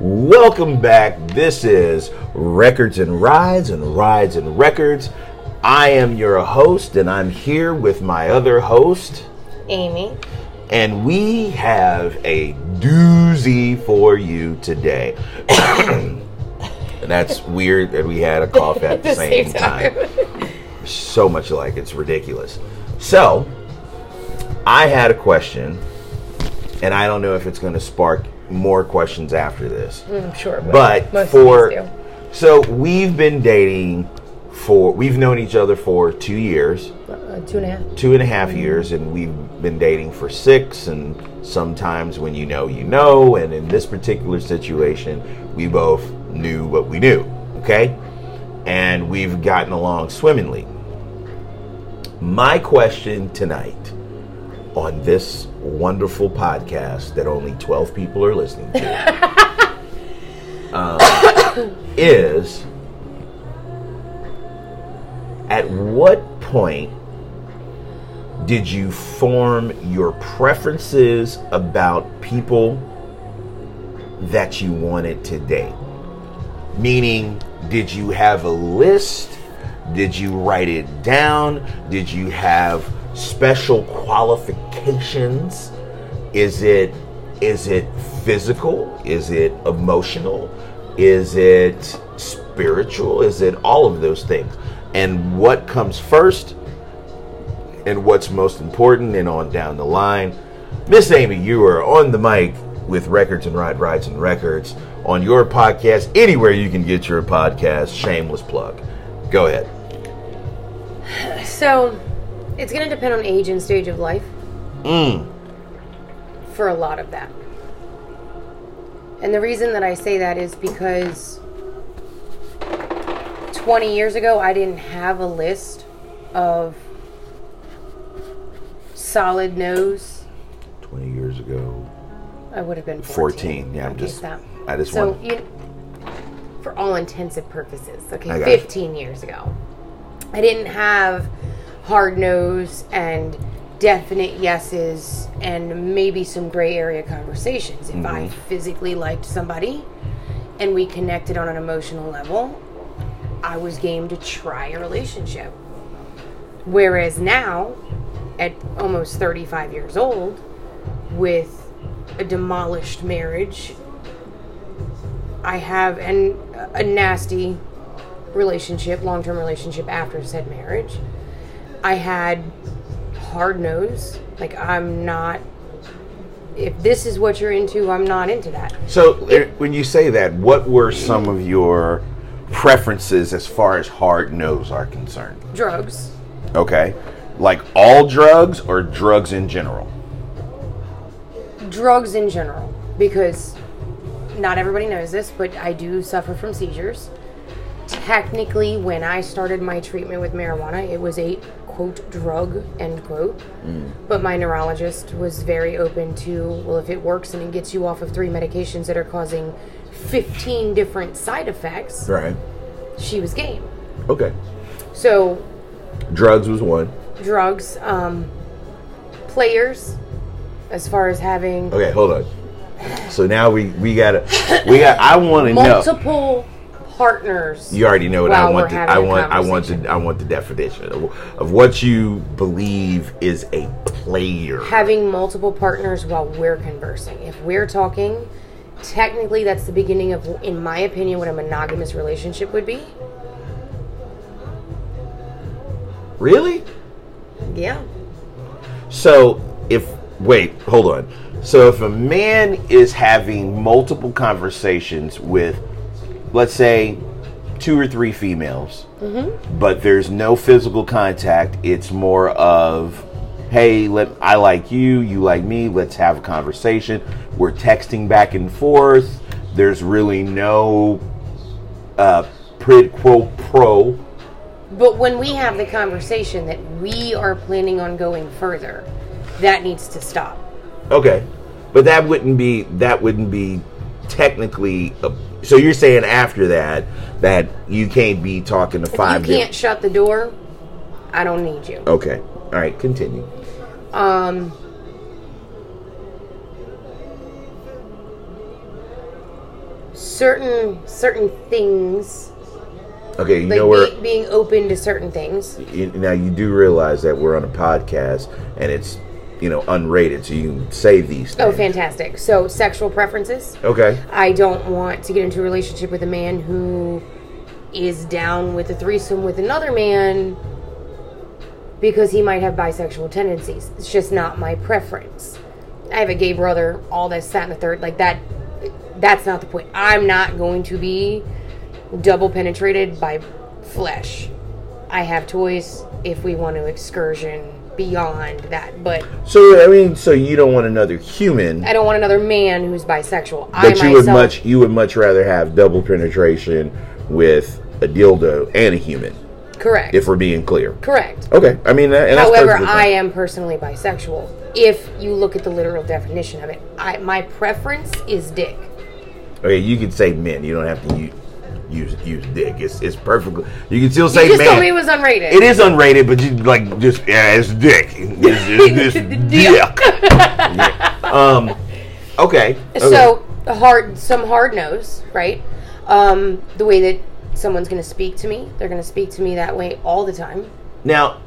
Welcome back. This is Records and Rides and Rides and Records. I am your host, and I'm here with my other host, Amy. and we have a doozy for you today. and that's weird that we had a cough at the, same, time. so much like it's ridiculous. So, I had a question, and I don't know if it's going to spark more questions after this. I'm sure. But for so we've been dating for we've known each other for two years, Uh, two and a half. two and a half years, and we've been dating for six. And sometimes when you know, you know. And in this particular situation, we both knew what we knew. Okay, and we've gotten along swimmingly. My question tonight on this wonderful podcast that only 12 people are listening to um, is at what point did you form your preferences about people that you wanted to date? Meaning, did you have a list? Did you write it down? Did you have special qualifications? Is it is it physical? Is it emotional? Is it spiritual? Is it all of those things? And what comes first and what's most important and on down the line. Miss Amy, you are on the mic with Records and Ride Rides and Records on your podcast, anywhere you can get your podcast. Shameless plug. Go ahead. So, it's going to depend on age and stage of life Mm. for a lot of that. And the reason that I say that is because 20 years ago, I didn't have a list of solid no's. 20 years ago. I would have been 14. 14. Yeah, I'm just. stop. I just So, want. you, for all intensive purposes, okay, got it. 15 years ago, I didn't have hard nose and definite yeses and maybe some gray area conversations. If I Mm-hmm. physically liked somebody and we connected on an emotional level, I was game to try a relationship. Whereas now, at almost 35 years old, with a demolished marriage, I have an, a nasty relationship, long term relationship after said marriage. I had hard nose. Like, I'm not, if this is what you're into, I'm not into that. So, when you say that, what were some of your preferences as far as hard nose are concerned? Drugs, Okay. Like all drugs or drugs in general? drugs in general, because not everybody knows this, but I do suffer from seizures. Technically, when I started my treatment with marijuana, it was a quote drug end quote. But my neurologist was very open to well, if it works and it gets you off of three medications that are causing 15 different side effects, Right. she was game. Okay. So, Drugs was one. drugs, um, players, as far as having Okay, hold on. So now we we gotta we got. I want to know. multiple partners. You already know what I want. having I want. I want to. I want the definition of, of what you believe is a player. having multiple partners while we're conversing. If we're talking, technically that's the beginning of, in my opinion, what a monogamous relationship would be. Really? Yeah. So if wait, hold on. So if a man is having multiple conversations with, let's say, two or three females, but there's no physical contact, it's more of, hey, let I like you, you like me, let's have a conversation. We're texting back and forth. There's really no uh, quid pro pro. But when we have the conversation that we are planning on going further, that needs to stop. Okay, but that wouldn't be that wouldn't be technically. A, so you're saying after that that you can't be talking to If five. you can't diff- shut the door, I don't need you. okay, all right, continue. Um. certain certain things, Okay, you like know where be- being open to certain things. you, now you do realize that we're on a podcast and it's you know unrated, so you can say these. Oh, things. Oh, fantastic! So sexual preferences. Okay. I don't want to get into a relationship with a man who is down with a threesome with another man because he might have bisexual tendencies. It's just not my preference. I have a gay brother, all this, that, and the third. Like that, that's not the point. I'm not going to be double penetrated by flesh. I have toys if we want to excursion beyond that, but So I mean, so you don't want another human, I don't want another man who's bisexual. I but you would much you would much rather have double penetration with a dildo and a human, correct. if we're being clear. correct. Okay, I mean, that, and However, I am personally bisexual. If you look at the literal definition of it, I, my preference is dick. Okay, you can say men. You don't have to use use, use dick. It's it's perfectly. You can still say You just man. told me it was unrated. It is unrated, but you like just yeah, it's dick. It's, it's, it's dick. Yeah. Um. Okay. okay. So hard, some hard nose, right? Um, the way that someone's going to speak to me, they're going to speak to me that way all the time. now,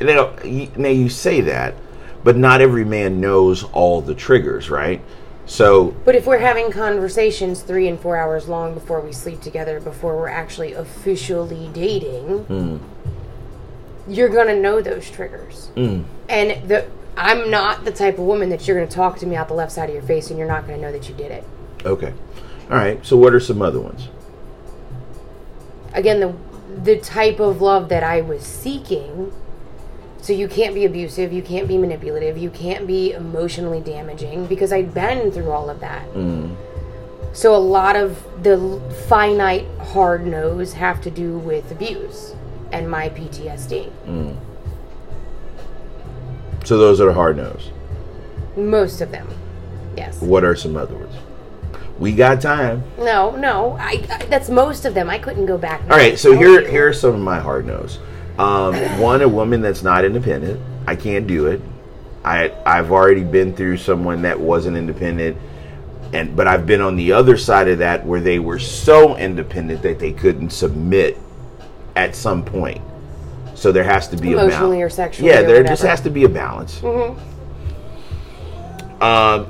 now, now you say that, but not every man knows all the triggers, right? So But if we're having conversations three and four hours long before we sleep together, before we're actually officially dating, Hmm. you're gonna know those triggers. Hmm. And the I'm not the type of woman that you're gonna talk to me out the left side of your face and you're not gonna know that you did it. okay, all right. So what are some other ones? Again, the the type of love that I was seeking. So you can't be abusive, you can't be manipulative, you can't be emotionally damaging because I'd been through all of that. Mm. So a lot of the finite hard nose have to do with abuse and my PTSD. Mm. So those are the hard nose. Most of them. Yes. What are some other ones? We got time. No, no. I, I that's most of them. I couldn't go back. All right, so here here are some of my hard nose. Um, one, a woman that's not independent. I can't do it. I I've already been through someone that wasn't independent, and but I've been on the other side of that where they were so independent that they couldn't submit at some point. So there has to be a Emotionally balance. or sexually Yeah, or there just has to be a balance. Um,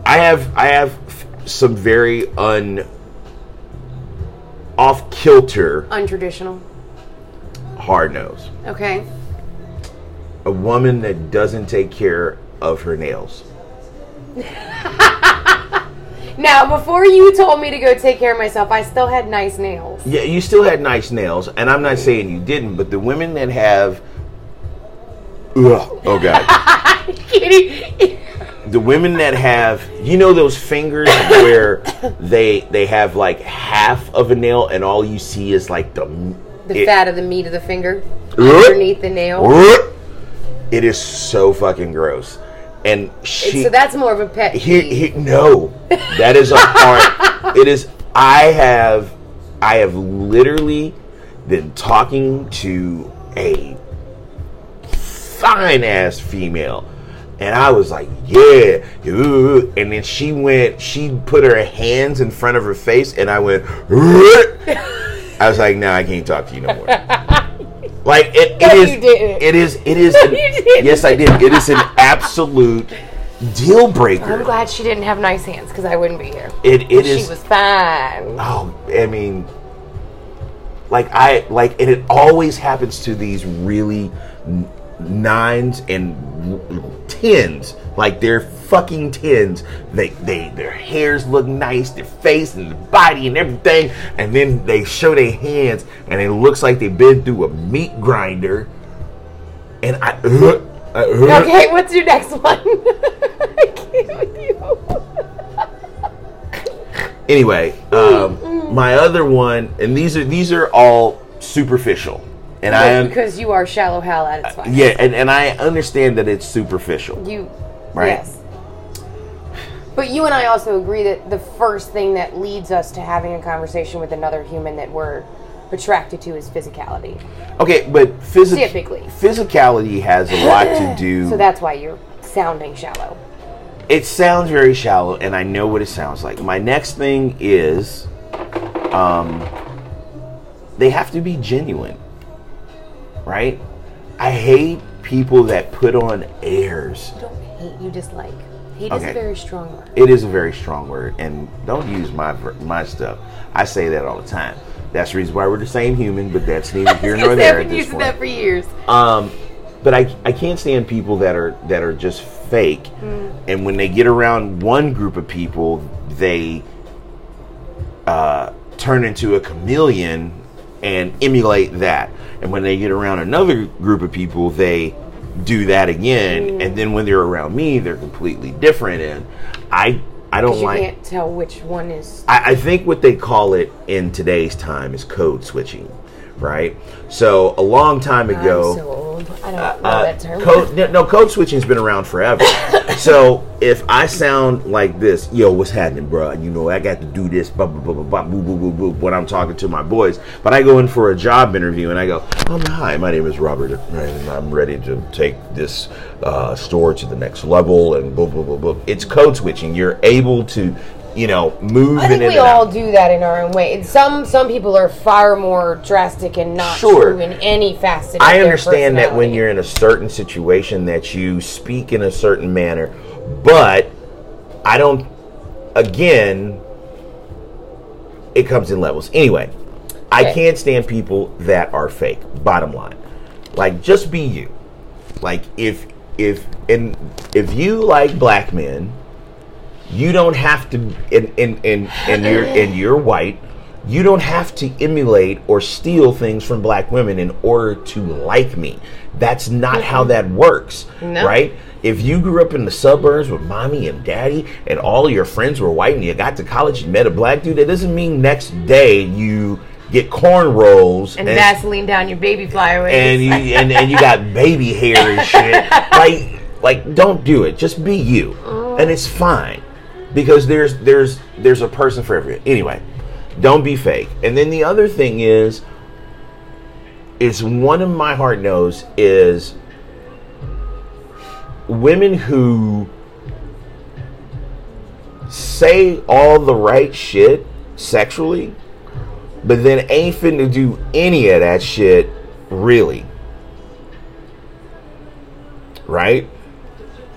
I have I have f- some very un off kilter Untraditional. Hard nose. Okay. a woman that doesn't take care of her nails. Now, before you told me to go take care of myself, I still had nice nails. Yeah, you still had nice nails, and I'm not saying you didn't, but the women that have, ugh, oh god, the women that have, you know, those fingers where they they have like half of a nail, and all you see is like the The it- fat of the meat of the finger underneath the nail. It is so fucking gross, and she. so that's more of a pet He, he, no, that is a part. it is. I have, I have literally been talking to a fine ass female, and I was like, yeah, ooh. and then she went. She put her hands in front of her face, and I went. I was like, no, I can't talk to you no more. Like it, it No, is. you didn't. It is. It is. No, an- yes, I did. It is an absolute deal breaker. I'm glad she didn't have nice hands because I wouldn't be here. It it she was fine. oh, I mean, like I like, and it always happens to these really nines and tens. Like they're fucking tens. They they their hairs look nice, their face and the body and everything, and then they show their hands, and it looks like they've been through a meat grinder. And I. Uh, I uh, Okay, what's your next one? I can't with you. anyway, um, my other one, and these are these are all superficial, and I am because you are shallow hell at its finest. yeah, and, and I understand that it's superficial. You, Right. yes. But you and I also agree that the first thing that leads us to having a conversation with another human that we're attracted to is physicality. Okay, but physi- Typically. physicality has a lot to do. So that's why you're sounding shallow. it sounds very shallow, and I know what it sounds like. My next thing is um, they have to be genuine, right? I hate people that put on airs. Hate, you dislike. Hate is a very strong word. It is a very strong word, and don't use my my stuff. I say that all the time. That's the reason why we're the same human, but that's neither here nor there. I've been using that for years. Um, but I, I can't stand people that are that are just fake, Mm. and when they get around one group of people, they uh, turn into a chameleon and emulate that. And when they get around another group of people, they do that again. Mm. And then when they're around me, they're completely different. And I I don't you like. can't tell which one is. I, I think what they call it in today's time is code switching, right? So a long time ago, I'm so old. I don't know uh, that term. code no, no, code switching's been around forever. so if I sound like this, yo, what's happening, bro? You know, I got to do this, blah blah blah blah blah, boo boo boo boo, when I'm talking to my boys. But I go in for a job interview and I go, um, hi, my name is Robert, and I'm ready to take this uh, store to the next level, and blah blah blah blah. It's code switching. You're able to, you know, move I in think and we all out. do that in our own way. And Some some people are far more drastic and not Sure. true in any facet. I understand that when you're in a certain situation that you speak in a certain manner, but I don't again it comes in levels. Anyway, I can't stand people that are fake. Bottom line. Like just be you. Like if if and if you like black men, you don't have to and and and, and you're and you're white you don't have to emulate or steal things from black women in order to like me that's not how that works No. right if you grew up in the suburbs with mommy and daddy and all of your friends were white and you got to college and met a black dude that doesn't mean next day you get cornrows and Vaseline down your baby flyaways. and you and, and you got baby hair and shit. like like don't do it. Just be you. Oh. And it's fine. Because there's there's there's a person for every anyway. Don't be fake. And then the other thing is is one of my heart knows is women who say all the right shit sexually but then ain't finna do any of that shit really. Right?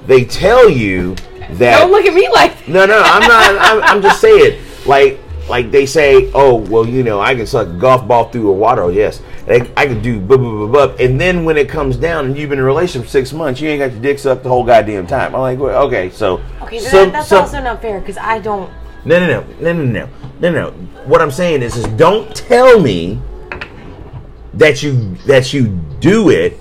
They tell you that don't look at me like no, no, I'm not. I'm, I'm just saying, like, like they say, oh, well, you know, I can suck a golf ball through a water. Oh, yes, I, I can do blah blah blah blah. And then when it comes down, and you've been in a relationship for six months, you ain't got your dick sucked the whole goddamn time. I'm like, well, okay, so Okay, so some- that, that's some- also not fair because I don't. no, no, no, no, no, no, no, no. What I'm saying is, is don't tell me that you that you do it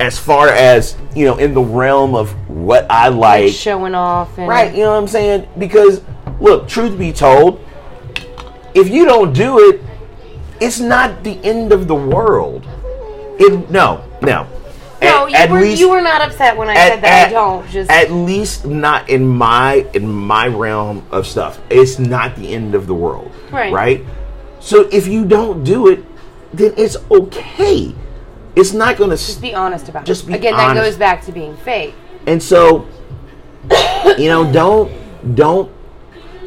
as far as you know in the realm of what I like. showing off and Right, you know what I'm saying? Because look, truth be told, if you don't do it, it's not the end of the world. It no, no. No, At- you at were least- you were not upset when I at, said that. at- I don't just. at least not in my in my realm of stuff. It's not the end of the world. Right. Right? So if you don't do it, then it's okay. It's not gonna just be honest about Just it. be Again, honest. that goes back to being fake. And so, you know, don't don't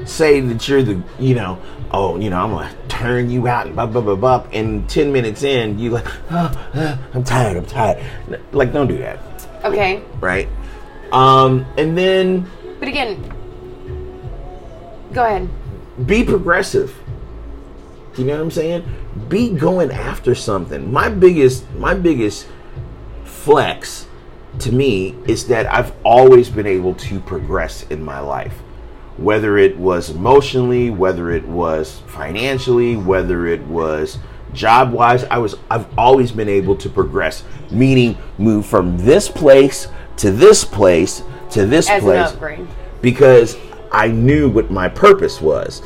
say that you're the you know oh you know I'm gonna turn you out and blah blah blah blah. And ten minutes in, you like oh, I'm tired, I'm tired. Like don't do that, Okay, right? Um, and then but again, go ahead. be progressive. You know what I'm saying? Be going after something. My biggest my biggest flex to me is that I've always been able to progress in my life. Whether it was emotionally, whether it was financially, whether it was job wise, I was I've always been able to progress, meaning move from this place to this place to this As an place upgrade. because I knew what my purpose was.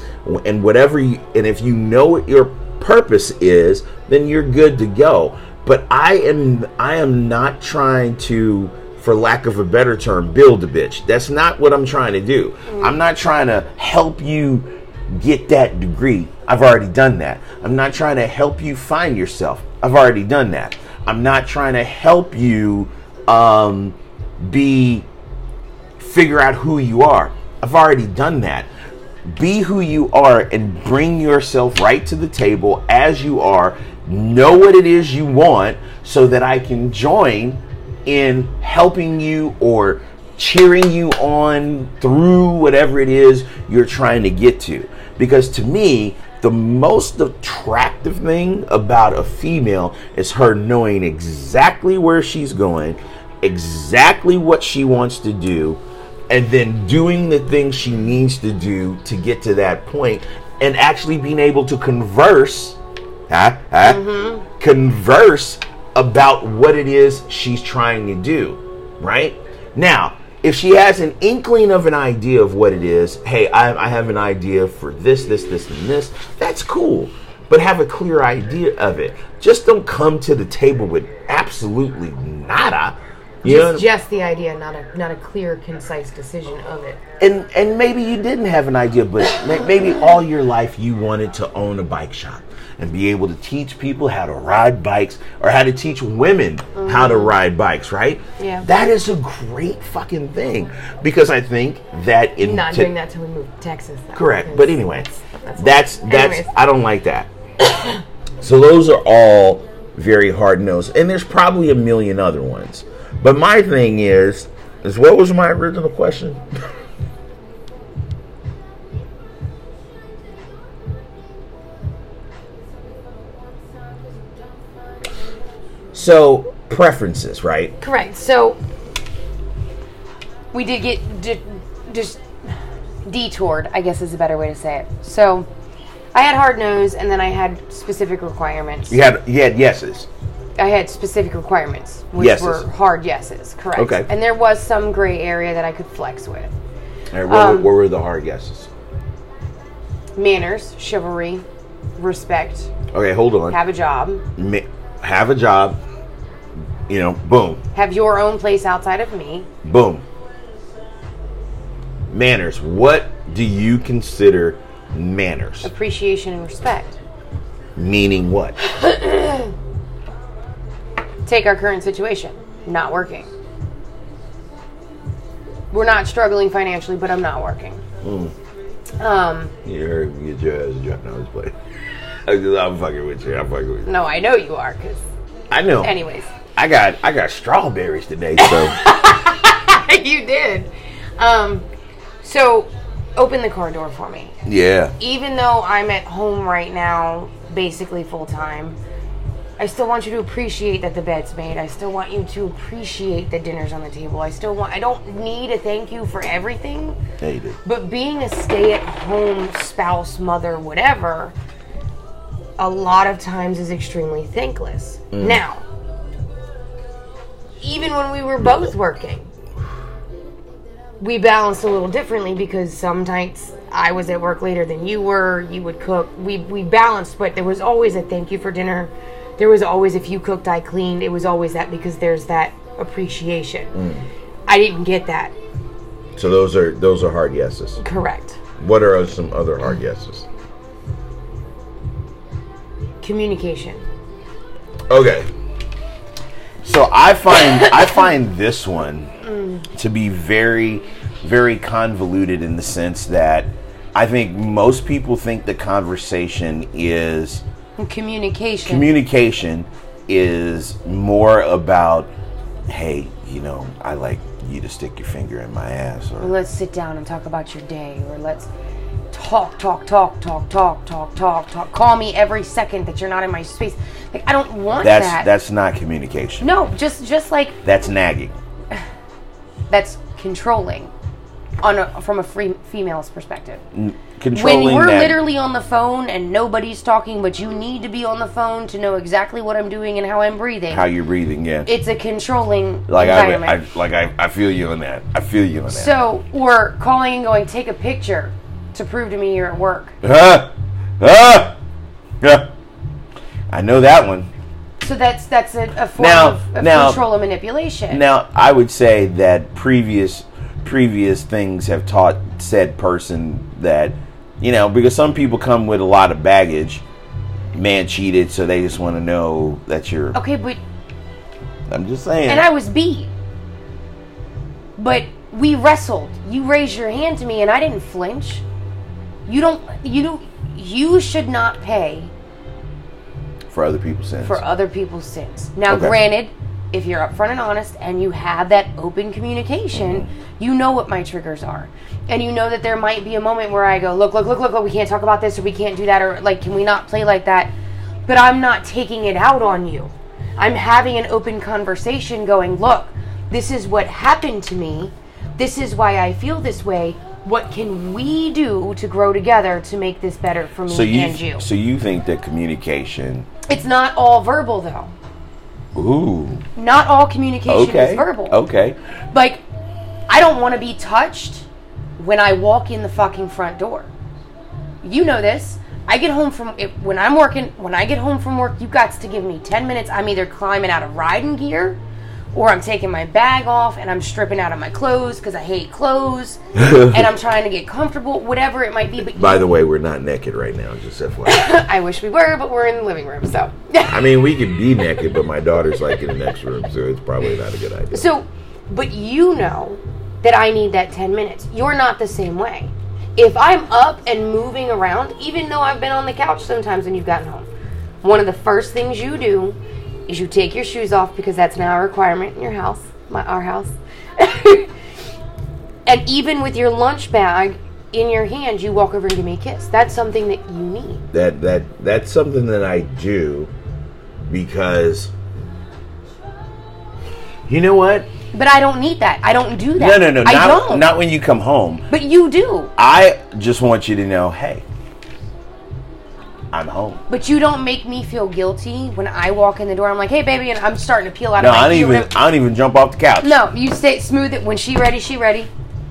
And whatever you, and if you know what your purpose is, then you're good to go. But I am I am not trying to for lack of a better term build a bitch. That's not what I'm trying to do. I'm not trying to help you get that degree. I've already done that. I'm not trying to help you find yourself. I've already done that. I'm not trying to help you um, be figure out who you are. I've already done that. be who you are and bring yourself right to the table as you are. Know what it is you want so that I can join in helping you or cheering you on through whatever it is you're trying to get to. Because to me, the most attractive thing about a female is her knowing exactly where she's going, exactly what she wants to do, and then doing the things she needs to do to get to that point and actually being able to converse huh, huh, mm-hmm. converse about what it is she's trying to do right? Now if she has an inkling of an idea of what it is hey I, I have an idea for this this this and this that's cool. But have a clear idea of it. Just don't come to the table with absolutely nada Just, just the idea, not a not a clear, concise decision of it. and and maybe you didn't have an idea, but maybe all your life you wanted to own a bike shop and be able to teach people how to ride bikes or how to teach women how to ride bikes, right? Mm-hmm. Yeah. That is a great fucking thing because I think that in Not to- doing that till we move to Texas. though, Correct. But anyway, that's that's that's Anyways. I don't like that. so those are all very hard nosed, and there's probably a million other ones. But my thing is, is what was my original question? so preferences, right? Correct. So we did get d- just detoured, I guess is a better way to say it. So I had hard nose, and then I had specific requirements. You had you had yeses. I had specific requirements, which Yeses. were hard yeses. Correct. Okay. And there was some gray area that I could flex with. All right, what, Um, what were the hard yeses? Manners, chivalry, respect, Okay, hold on. have a job, Ma- have a job. You know, boom. have your own place outside of me. Boom. Manners. What do you consider manners? appreciation and respect. Meaning what? Take our current situation, not working. We're not struggling financially, but I'm not working. Um, You heard me get your ass dropped on this plate. I'm fucking with you. I'm fucking with you. no, I know you are, because, I know. anyways, I got I got strawberries today, so you did. Um, so open the car door for me. yeah. Even though I'm at home right now, basically full time, I still want you to appreciate that the bed's made. I still want you to appreciate the dinner's on the table. I still want. I don't need a thank you for everything. Yeah, you did. But being a stay at home spouse, mother, whatever, a lot of times is extremely thankless. Mm. Now, even when we were both working, we balanced a little differently because sometimes I was at work later than you were, you would cook. We we balanced, but there was always a thank you for dinner. There was always if you cooked, I cleaned. It was always that because there's that appreciation. Mm. I didn't get that. So those are those are hard yeses. Correct. What are some other hard yeses? Communication. Okay. So I find I find this one mm. to be very very convoluted in the sense that I think most people think the conversation is Communication. communication is more about hey, you know, I like you to stick your finger in my ass or let's sit down and talk about your day, or let's talk, talk, talk, talk, talk, talk, talk, talk. Call me every second that you're not in my space. Like I don't want that's that. that's not communication. no, just just like That's nagging. that's controlling on a, from a free female's perspective. Controlling when we're that literally on the phone and nobody's talking, but you need to be on the phone to know exactly what I'm doing and how I'm breathing. how you're breathing, yeah. it's a controlling like I, environment. I like I, I feel you on that. I feel you on that. so we're calling and going, take a picture to prove to me you're at work. Ah! Ah! Yeah. I know that one. So that's that's a, a form Now- of, of now- control and manipulation. Now, I would say that previous previous things have taught said person that you know because some people come with a lot of baggage. Man cheated, so they just want to know that you're. okay, but I'm just saying. and I was beat. But we wrestled. You raised your hand to me, and I didn't flinch. You don't. You don't. You should not pay For other people's sins. for other people's sins. Now, Okay. granted, if you're upfront and honest and you have that open communication, you know what my triggers are. And you know that there might be a moment where I go, look, look, look, look, look, we can't talk about this or we can't do that or like, can we not play like that? But I'm not taking it out on you. I'm having an open conversation going, look, this is what happened to me. This is why I feel this way. What can we do to grow together to make this better for me so you, and you? so you think that communication? It's not all verbal though. Ooh, Not all communication okay, is verbal. okay. Like, I don't want to be touched when I walk in the fucking front door. You know this. I get home from if, when I'm working. When I get home from work, you got to give me ten minutes. I'm either climbing out of riding gear, or I'm taking my bag off and I'm stripping out of my clothes because I hate clothes, and I'm trying to get comfortable. Whatever it might be. But By the way, we're not naked right now, just FYI. I wish we were, but we're in the living room, so. I mean, we could be naked, but my daughter's like in the next room, so it's probably not a good idea. So, but you know that I need that 10 minutes. You're not the same way. If I'm up and moving around, even though I've been on the couch sometimes when you've gotten home, one of the first things you do is you take your shoes off because that's now a requirement in your house, my our house. and even with your lunch bag in your hand, you walk over and give me a kiss. That's something that you need. that that that's something that I do because you know what? But I don't need that. I don't do that. No, no, no, I not, don't. not when you come home. but you do. I just want you to know, hey, I'm home. But you don't make me feel guilty when I walk in the door. I'm like, hey, baby, and I'm starting to peel out No, of my I don't even. I don't even jump off the couch. No, you stay smooth it when she ready, she ready.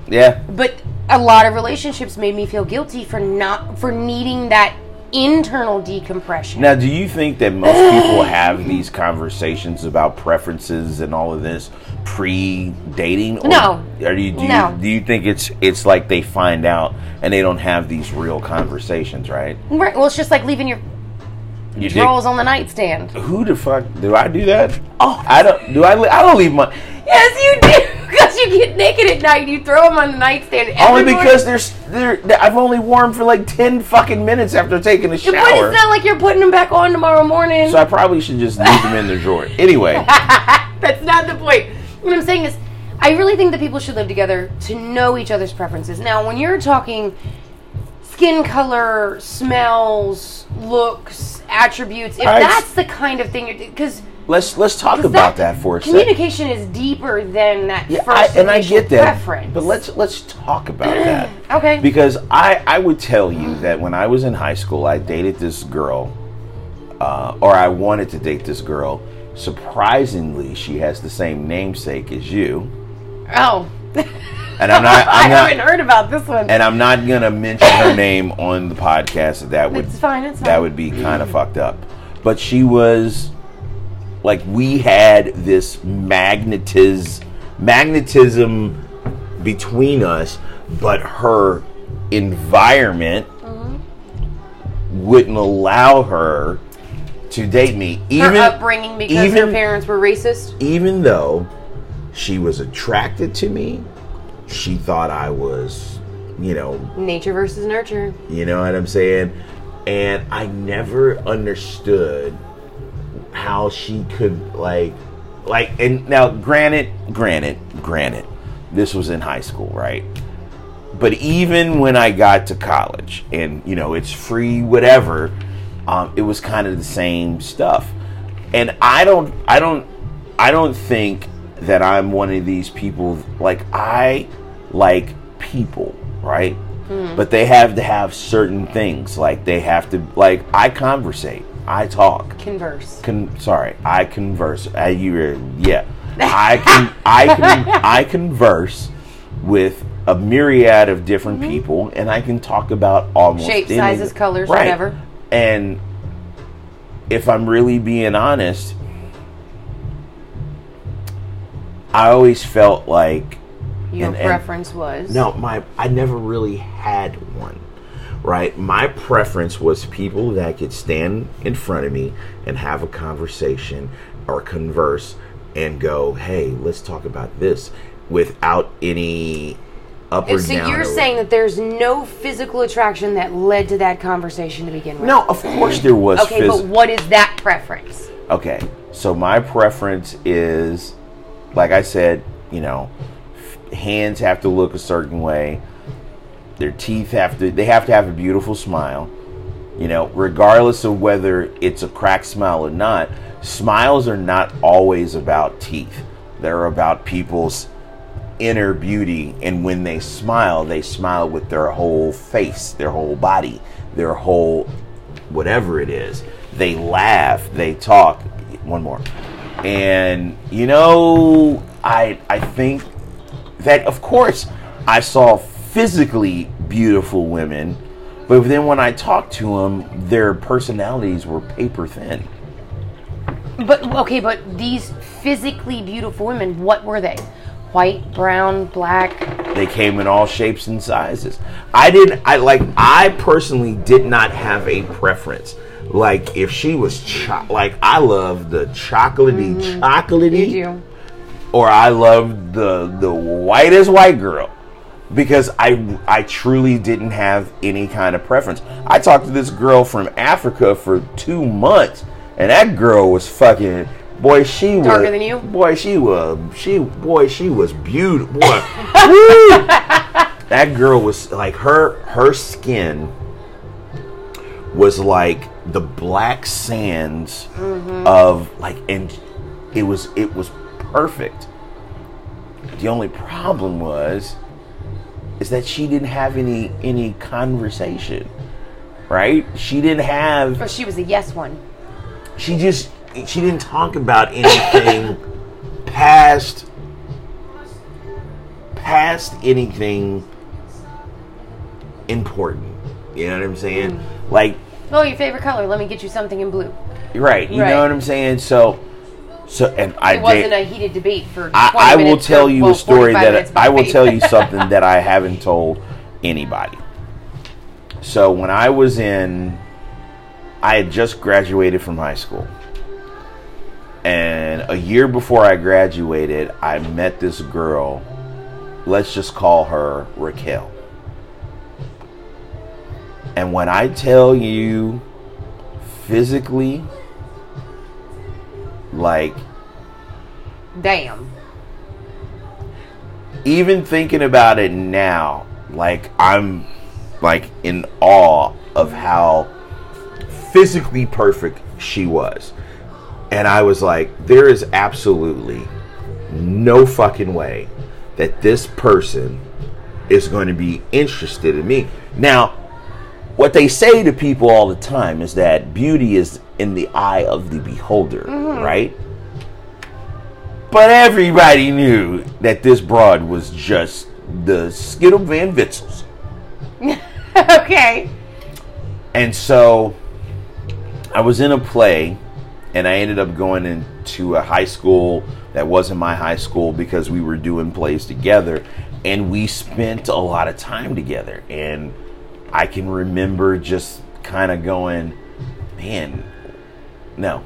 Yeah. But a lot of relationships made me feel guilty for not for needing that internal decompression. Now, do you think that most people have these conversations about preferences and all of this pre-dating? No. Or do you do, No. you do you think it's it's like they find out and they don't have these real conversations, right? Right. Well, it's just like leaving your You drawers on the nightstand. Who the fuck do I do that? Oh, I don't. Do I? I don't leave my Yes, you do. You get naked at night, you throw them on the nightstand. only because there's there. I've only worn 'em for like ten fucking minutes after taking a But shower. it's not like you're putting them back on tomorrow morning. So I probably should just leave them in the drawer. Anyway, That's not the point. What I'm saying is, I really think that people should live together to know each other's preferences. Now, when you're talking skin color, smells, looks, attributes, if I- that's the kind of thing you're because let's let's talk about that, for a second. communication is deeper than that Yeah, first I, and I get that, preference. but let's let's talk about that. okay. Because I I would tell you that when I was in high school, I dated this girl, uh, or I wanted to date this girl. Surprisingly, she has the same namesake as you, oh, and I'm not. I I'm not haven't heard about this one. and I'm not gonna mention her name on the podcast. That would it's fine. It's fine. that would be kind of fucked up. But she was like we had this magnetiz magnetism between us, but her environment mm-hmm. wouldn't allow her to date me. her upbringing because her parents were racist. even though she was attracted to me, she thought I was, you know, Nature versus nurture. you know what I'm saying? And I never understood how she could like like and now granted granted granted this was in high school, right? But even when I got to college and you know it's free whatever, um, it was kind of the same stuff. And I don't I don't I don't think that I'm one of these people like I like people, right? But they have to have certain things. Like they have to like I conversate. I talk. Converse. Con- sorry, I converse. Uh, I, you were, yeah. I can I can I converse with a myriad of different mm-hmm. people, and I can talk about almost Shape, anything. sizes, colors, Right. whatever. And if I'm really being honest, I always felt like Your And- and- preference was no, my I never really had one. Right? My preference was people that could stand in front of me and have a conversation or converse and go, "Hey, let's talk about this," without any up or So down. you're saying that there's no physical attraction that led to that conversation to begin with? no? Of course there was. Okay, phys- but what is that preference? Okay, so my preference is, like I said, you know, f- hands have to look a certain way. Their teeth have to, they have to have a beautiful smile. You know, regardless of whether it's a cracked smile or not, smiles are not always about teeth. They're about people's inner beauty. And when they smile, they smile with their whole face, their whole body, their whole whatever it is. They laugh, they talk. One more. And you know, I I think that of course I saw physically beautiful women, but then when I talked to them, their personalities were paper thin. But okay, but these physically beautiful women, what were they? White, brown, black? They came in all shapes and sizes. I didn't. I like. I personally did not have a preference. Like if she was cho- like I love the chocolatey, mm, chocolatey. Did you? or I love the the whitest white girl because I I truly didn't have any kind of preference. I talked to this girl from Africa for two months, and that girl was fucking boy. She was Darker than you? Boy, she was she boy. She was beautiful. Boy, Woo! that girl was like her her skin was like the black sands mm-hmm. of like and it was it was perfect the only problem was is that she didn't have any any conversation right she didn't have Or she was a yes one. she just she didn't talk about anything past past anything important you know what i'm saying Mm. like Oh, your favorite color? Let me get you something in blue. right you Right. know what i'm saying so so and i It wasn't a heated debate for I, I will tell you well, a story that by I will tell you something that I haven't told anybody. So when I was in, I had just graduated from high school, and a year before I graduated, I met this girl. Let's just call her Raquel. And when I tell you, physically, like Damn. even thinking about it now, like I'm like in awe of how physically perfect she was. And I was like, there is absolutely no fucking way that this person is going to be interested in me. Now, what they say to people all the time is that beauty is in the eye of the beholder, Mm-hmm. right? But everybody knew that this broad was just the Skittle Van Witzels. okay. And so I was in a play and I ended up going into a high school that wasn't my high school because we were doing plays together and we spent a lot of time together and I can remember just kind of going man no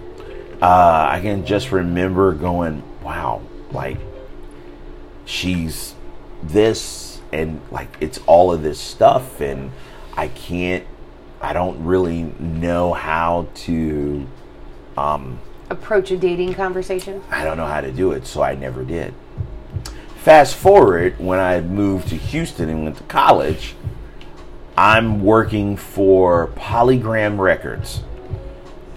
uh, I can just remember going wow like she's this and like it's all of this stuff and I can't I don't really know how to um Approach a dating conversation. I don't know how to do it, so I never did. Fast forward when I moved to Houston and went to college, I'm working for Polygram Records.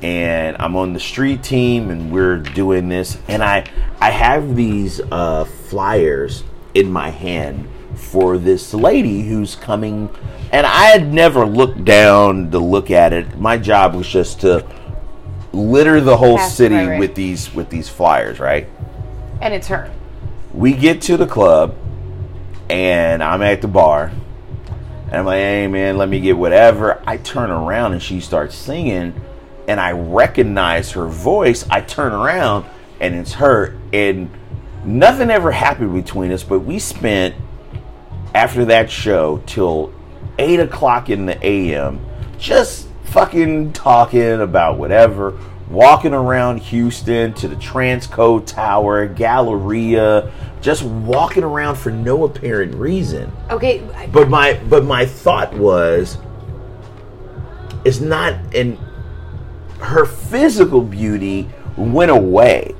And I'm on the street team and we're doing this and I I have these uh flyers in my hand for this lady who's coming and I had never looked down to look at it. My job was just to litter the whole Pass- city right, right. with these with these flyers, right? And it's her. We get to the club and I'm at the bar. And I'm like, hey man, let me get whatever. I turn around and she starts singing and I recognize her voice. I turn around and it's her. And nothing ever happened between us, but we spent after that show till eight o'clock in the AM just fucking talking about whatever. walking around Houston to the Transco Tower, Galleria, just walking around for no apparent reason. Okay, But my but my thought was it's not and her physical beauty went away.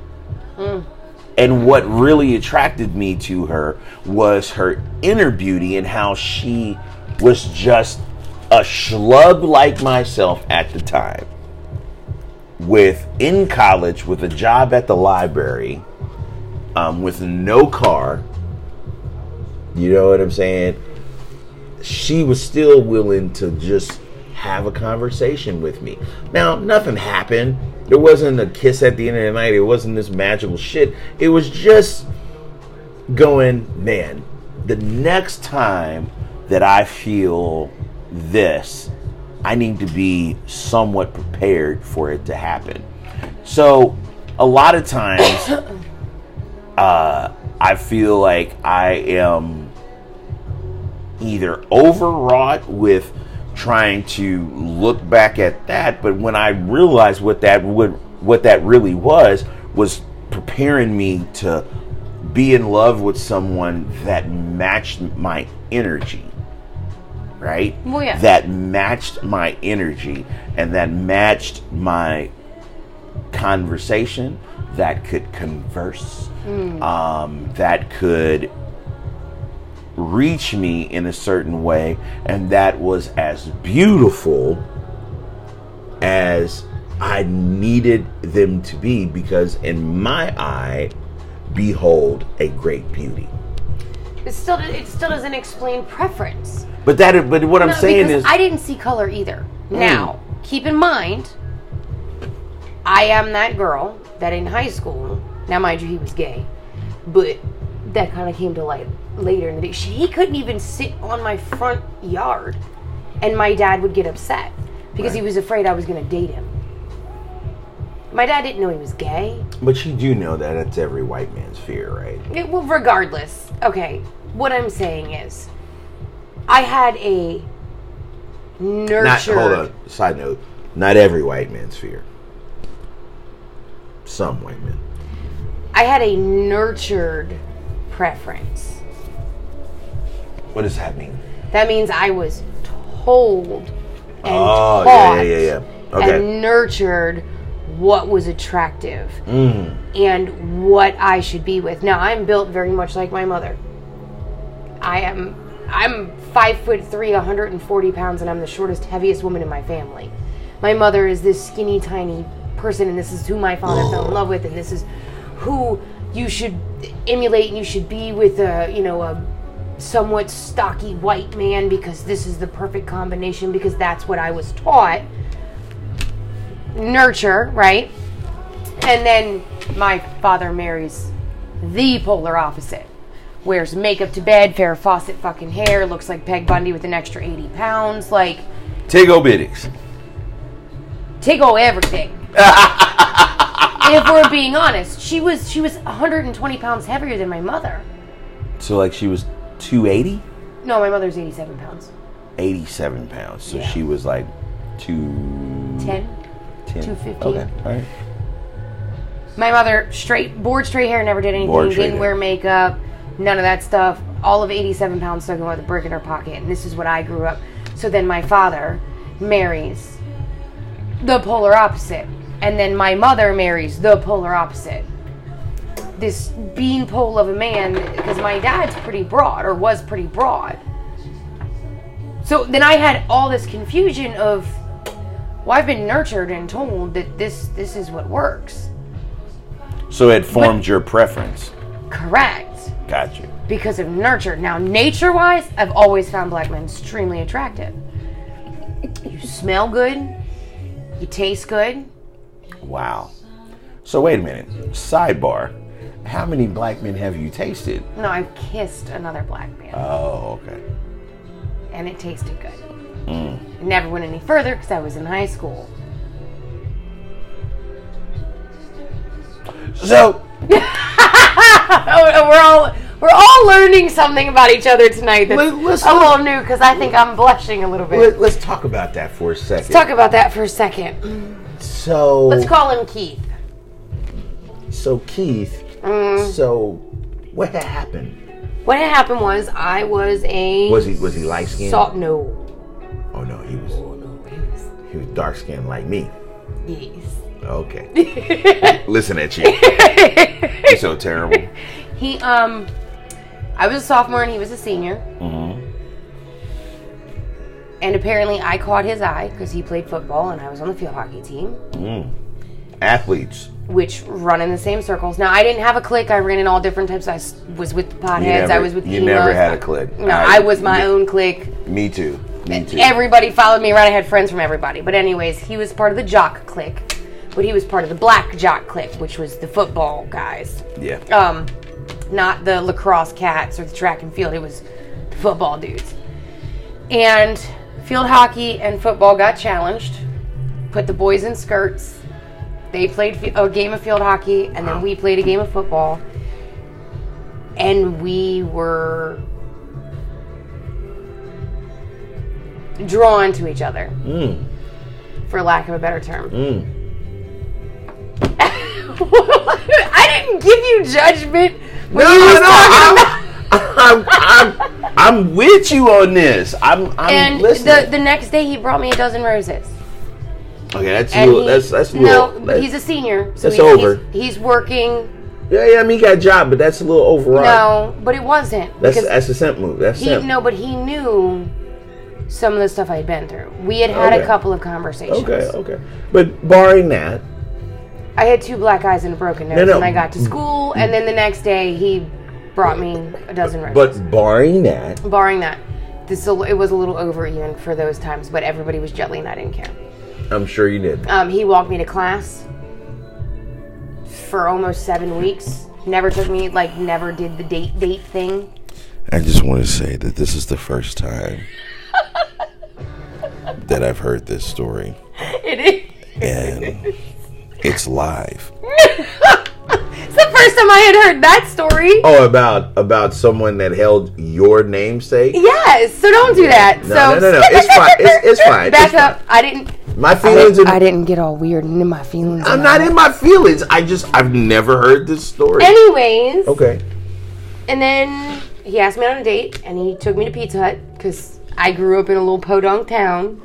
And what really attracted me to her was her inner beauty and how she was just a schlub like myself at the time. With in college, with a job at the library, um, with no car. You know what I'm saying? She was still willing to just have a conversation with me. Now, nothing happened. There wasn't a kiss at the end of the night. It wasn't this magical shit. It was just going, man, the next time that I feel this, I need to be somewhat prepared for it to happen. So, a lot of times, uh, I feel like I am either overwrought with trying to look back at that, but when I realized what that would what that really was was preparing me to be in love with someone that matched my energy. Right? Well, yeah. That matched my energy and that matched my conversation, that could converse, um, that could reach me in a certain way, and that was as beautiful as I needed them to be because, in my eye, behold a great beauty. it still it still doesn't explain preference. But that, but what I'm saying is, Mm. I didn't see color either. Now, keep in mind, I am that girl that in high school. Now, mind you, he was gay, but that kind of came to light later in the day. She, he couldn't even sit on my front yard, and my dad would get upset because he was afraid I was going to date him. My dad didn't know he was gay. but you do know that it's every white man's fear, right? It, well, regardless. Okay, what I'm saying is, I had a nurture. Not hold on. Side note: not every white man's fear. Some white men. I had a nurtured preference. What does that mean? That means I was told and Oh, taught yeah, yeah, yeah. Okay. and nurtured what was attractive Mm. and what I should be with. Now I'm built very much like my mother. I am I'm five foot three, 140 pounds, and I'm the shortest, heaviest woman in my family. My mother is this skinny, tiny person, and this is who my father fell in love with, and this is who you should emulate, and you should be with a you know a somewhat stocky white man because this is the perfect combination because that's what I was taught. Nurture, right? And then my father marries the polar opposite. Wears makeup to bed, Farrah Fawcett fucking hair, looks like Peg Bundy with an extra 80 pounds. Like, Tigo Biddix. all everything. if we're being honest, she was she was 120 pounds heavier than my mother. So like she was 280, No, my mother's 87 pounds. 87 pounds. So Yeah. she was like two 10. 10. 215. Okay, all right. My mother straight bored straight hair, never did anything, didn't hair. wear makeup, none of that stuff. All of 87 pounds stuck in with a brick in her pocket, and this is what I grew up. So then my father marries the polar opposite, and then my mother marries the polar opposite. This beanpole of a man, because my dad's pretty broad, or was pretty broad. So then I had all this confusion of, well, I've been nurtured and told that this this is what works. So it formed your preference. Correct. Got you. Because of nurture. Now, nature wise, I've always found black men extremely attractive. You smell good, you taste good. Wow. So wait a minute. Sidebar. How many black men have you tasted? No, I've kissed another black man, Oh, okay. and it tasted good. Mm. It never went any further because I was in high school. So we're all we're all learning something about each other tonight that's Let- let's- a little new because I think I'm blushing a little bit. let, let's talk about that for a 2nd Let's talk about that for a second. So Let's call him Keith. so Keith. Mm. So what had happened? What had happened was I was a Was he was he light skinned? salt no. Oh no, he was Oh no, he was dark skinned like me. Yes. Okay. Listen at you. You're so terrible. He um I was a sophomore and he was a senior. Mm-hmm. And apparently I caught his eye because he played football and I was on the field hockey team, Mm. Athletes. Which run in the same circles. Now I didn't have a clique. I ran in all different types. I was with the potheads. Never, I was with you emos. never had a clique. No, I was my own clique. Me too. Me too. Everybody followed me around. I had friends from everybody. But anyways, he was part of the jock clique, but he was part of the black jock clique, which was the football guys. yeah. Um, not the lacrosse cats or the track and field. It was the football dudes. And field hockey and football got challenged. Put the boys in skirts. They played a game of field hockey, and then we played a game of football. And we were drawn to each other, Mm. for lack of a better term. Mm. I didn't give you judgment. When No, you was no, talking I'm, I'm, I'm, I'm with you on this. I'm, I'm and listening. the the next day he brought me a dozen roses. Okay, that's a little, he- that's that's a no, little. but that's- he's a senior, so that's he- over. He's, he's working. yeah, yeah. I mean, he got a job, but that's a little overrun. No, but it wasn't that's that's a simp move. That's he simp. no, but he knew some of the stuff I'd been through. We had had Okay. a couple of conversations. Okay, okay. But barring that, I had two black eyes and a broken nose, No, no. and I got to school, and then the next day he brought me a dozen roses. but barring that, barring that, this it was a little over even for those times, but everybody was jelly, and I didn't care. I'm sure you did. Um, he walked me to class for almost seven weeks. Never took me, like, never did the date date thing. I just want to say that this is the first time that I've heard this story, It is. and it's live. It's the first time I had heard that story. Oh, about about someone that held your namesake. Yes, so don't do that. No, so no, no, no. It's fine. It's- it's fine. Back It's up. I didn't. My I feelings. didn't, and- I didn't get all weird and in my feelings. I'm not in my feelings. I just I've never heard this story. Anyways, okay. and then he asked me on a date, and he took me to Pizza Hut because I grew up in a little podunk town,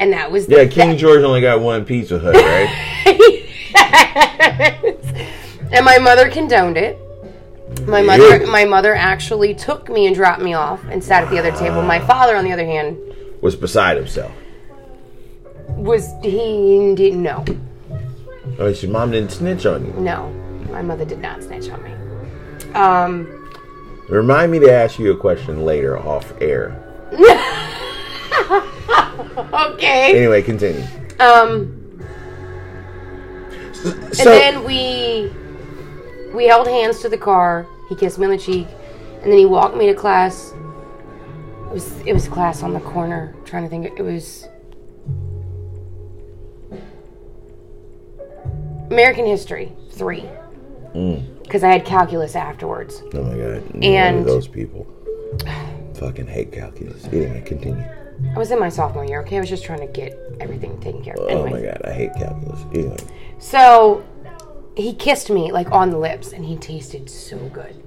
and that was Yeah, King George only got one Pizza Hut, right? and my mother condoned it. My mother, Really? my mother actually took me and dropped me off and sat at the other table. My father, on the other hand, Was beside himself. Was he didn't know. Oh, your mom didn't snitch on you. No, my mother did not snitch on me. Um, Remind me to ask you a question later off air. okay. Anyway, continue. Um, So, and then we we held hands to the car. He kissed me on the cheek, and then he walked me to class. It was it was class on the corner. I'm trying to think, it was American History three mm. because I had calculus afterwards. oh my god, And- those people fucking hate calculus. Anyway, continue. I was in my sophomore year. Okay, I was just trying to get everything taken care of. Oh my god, I hate calculus. Anyway, So he kissed me like on the lips and he tasted so good.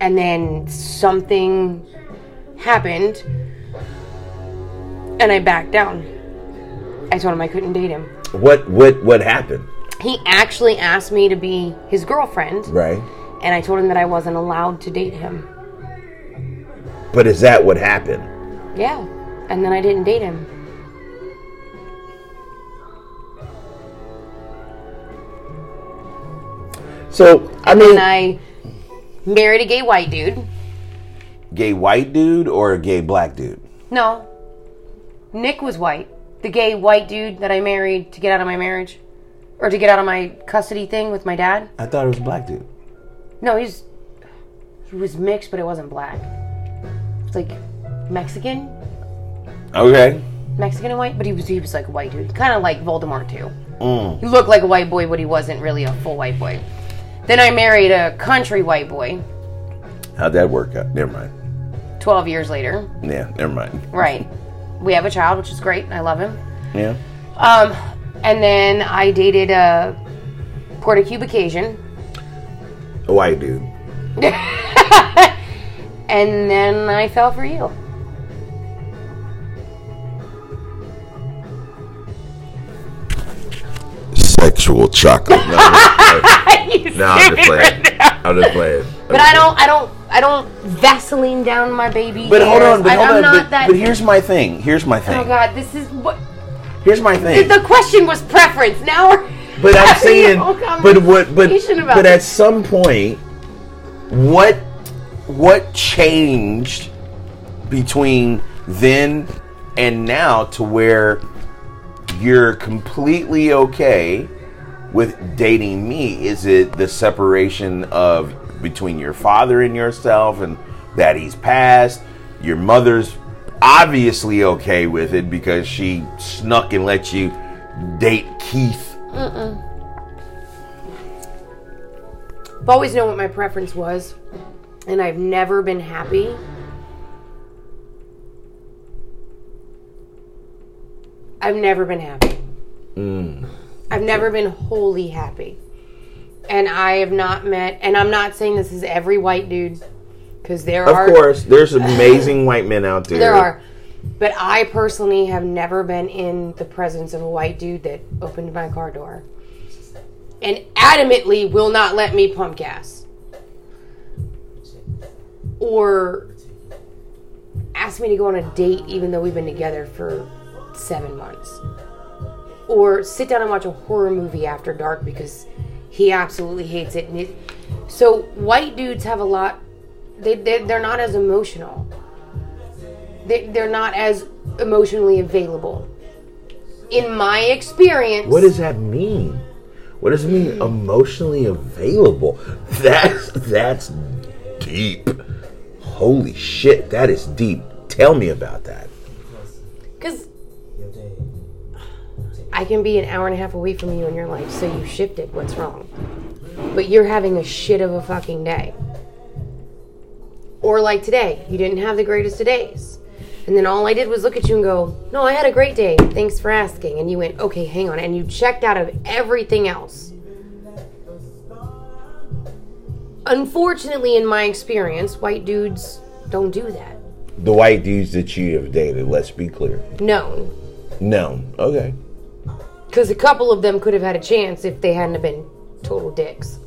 And then something happened and I backed down. I told him I couldn't date him. what what what happened? He actually asked me to be his girlfriend Right. and I told him that I wasn't allowed to date him. But is that what happened? Yeah. And then I didn't date him. So I mean, And I married a gay white dude. gay white dude or a gay black dude? No. Nick was white. The gay white dude that I married to get out of my marriage. Or to get out of my custody thing with my dad. I thought it was a black dude. No, he's he was mixed, but it wasn't black. It's like Mexican, Okay. Mexican and white, but he was he was like a white dude, kind of like Voldemort too. Mm. He looked like a white boy, but he wasn't really a full white boy. Then I married a country white boy. How'd that work out? Never mind. Twelve years later, Yeah, never mind. right? We have a child, which is great. I love him. Yeah. Um, And then I dated a Puerto Cuba Cajun. A white dude. And then I fell for you. Sexual chocolate. No, I'm just playing. No, I'm just playing. I'm just playing. But I don't, I don't, I don't Vaseline down my baby. But hold on, but hold I'm on. not But, that. but here's my thing. Here's my oh thing. oh. God, this is what. Here's my thing. The question was preference. Now we're. But I'm saying, but what, but, but at some point, what what changed between then and now to where you're completely okay with dating me is it the separation of between your father and yourself and that he's passed your mother's obviously okay with it because she snuck and let you date keith I've always known what my preference was, and I've never been happy. I've never been happy. Mm. I've never been wholly happy. And I have not met, and I'm not saying this is every white dude, because there of are. course, there's amazing white men out there. There are. But I personally have never been in the presence of a white dude that opened my car door and adamantly will not let me pump gas. Or ask me to go on a date even though we've been together for seven months. Or sit down and watch a horror movie after dark because he absolutely hates it. And it so white dudes have a lot, they, they, they're not as emotional they, they're not as emotionally available. In my experience, What does that mean? What does it mean hmm. emotionally available? That's that's deep. Holy shit, that is deep. Tell me about that. Because I can be an hour and a half away from you in your life, so you shifted. What's wrong? But you're having a shit of a fucking day. Or like today, you didn't have the greatest of days. And then all I did was look at you and go, No, I had a great day. Thanks for asking. And you went, Okay, hang on. And you checked out of everything else. Unfortunately, in my experience, white dudes don't do that. The white dudes that you have dated, let's be clear. No. No. Okay. Because a couple of them could have had a chance if they hadn't have been total dicks.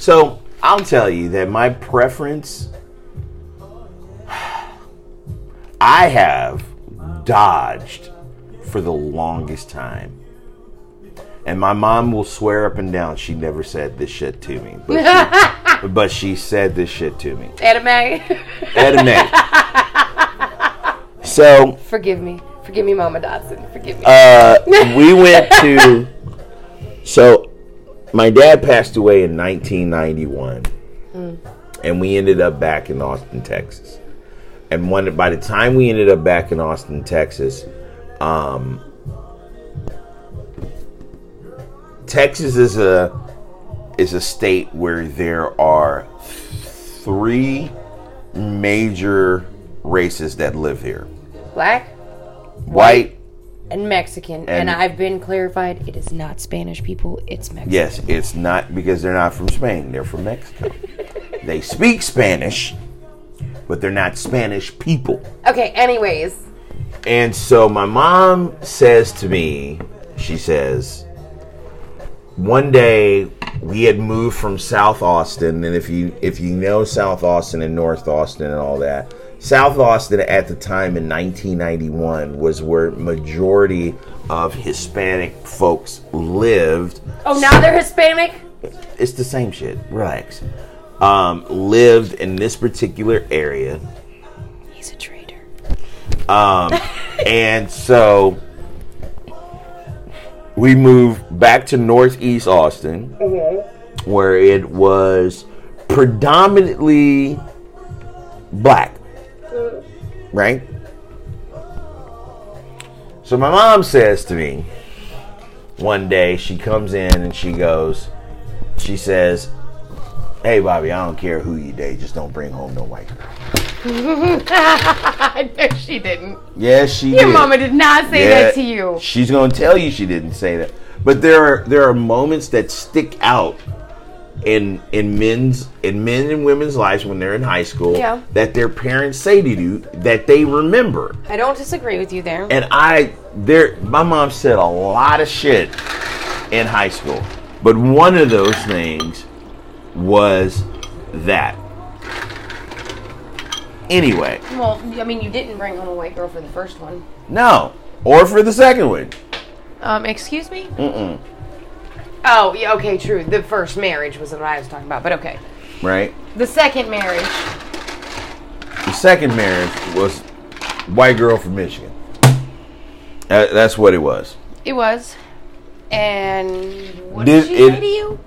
So I'll tell you that my preference I have dodged for the longest time. And my mom will swear up and down she never said this shit to me. But she, but she said this shit to me. Anime. Anime. so Forgive me. Forgive me, Mama Dodson. Forgive me. uh, we went to. So, my dad passed away in 1991, and we ended up back in Austin, Texas. And when by the time we ended up back in Austin, Texas, um, Texas is a is a state where there are three major races that live here: Black? White, and Mexican. And- And, I've been clarified, it is not Spanish people, it's Mexican. Yes, it's not because they're not from Spain, they're from Mexico. they speak Spanish, but they're not Spanish people. Okay, anyways. And so my mom says to me, she says, one day we had moved from South Austin, and if you if you know South Austin and North Austin and all that, South Austin at the time in 1991 was where majority of Hispanic folks lived Oh, now they're Hispanic? it's the same shit. Relax. Um, lived in this particular area, He's a traitor. um, and so we moved back to Northeast Austin, where it was predominantly black, right? So my mom says to me one day, she comes in and she goes, she says, Hey Bobby, I don't care who you date, just don't bring home no white girl. no, she didn't. Yes, she Your did. mama did not say Yeah, that to you. She's going to tell you she didn't say that. But there are there are moments that stick out in in men's in men and women's lives when they're in high school Yeah. that their parents say to you that they remember. I don't disagree with you there. And I there my mom said a lot of shit in high school. But one of those things was that. Anyway, Well, I mean, you didn't bring home a white girl for the first one. no. Or for the second one. Um, excuse me? Mm-mm. Oh, yeah, okay, true. The first marriage was what I was talking about, but okay. Right? The second marriage, The second marriage was white girl from Michigan. Uh, that's what it was. it was. And what Did did, she it- say to you?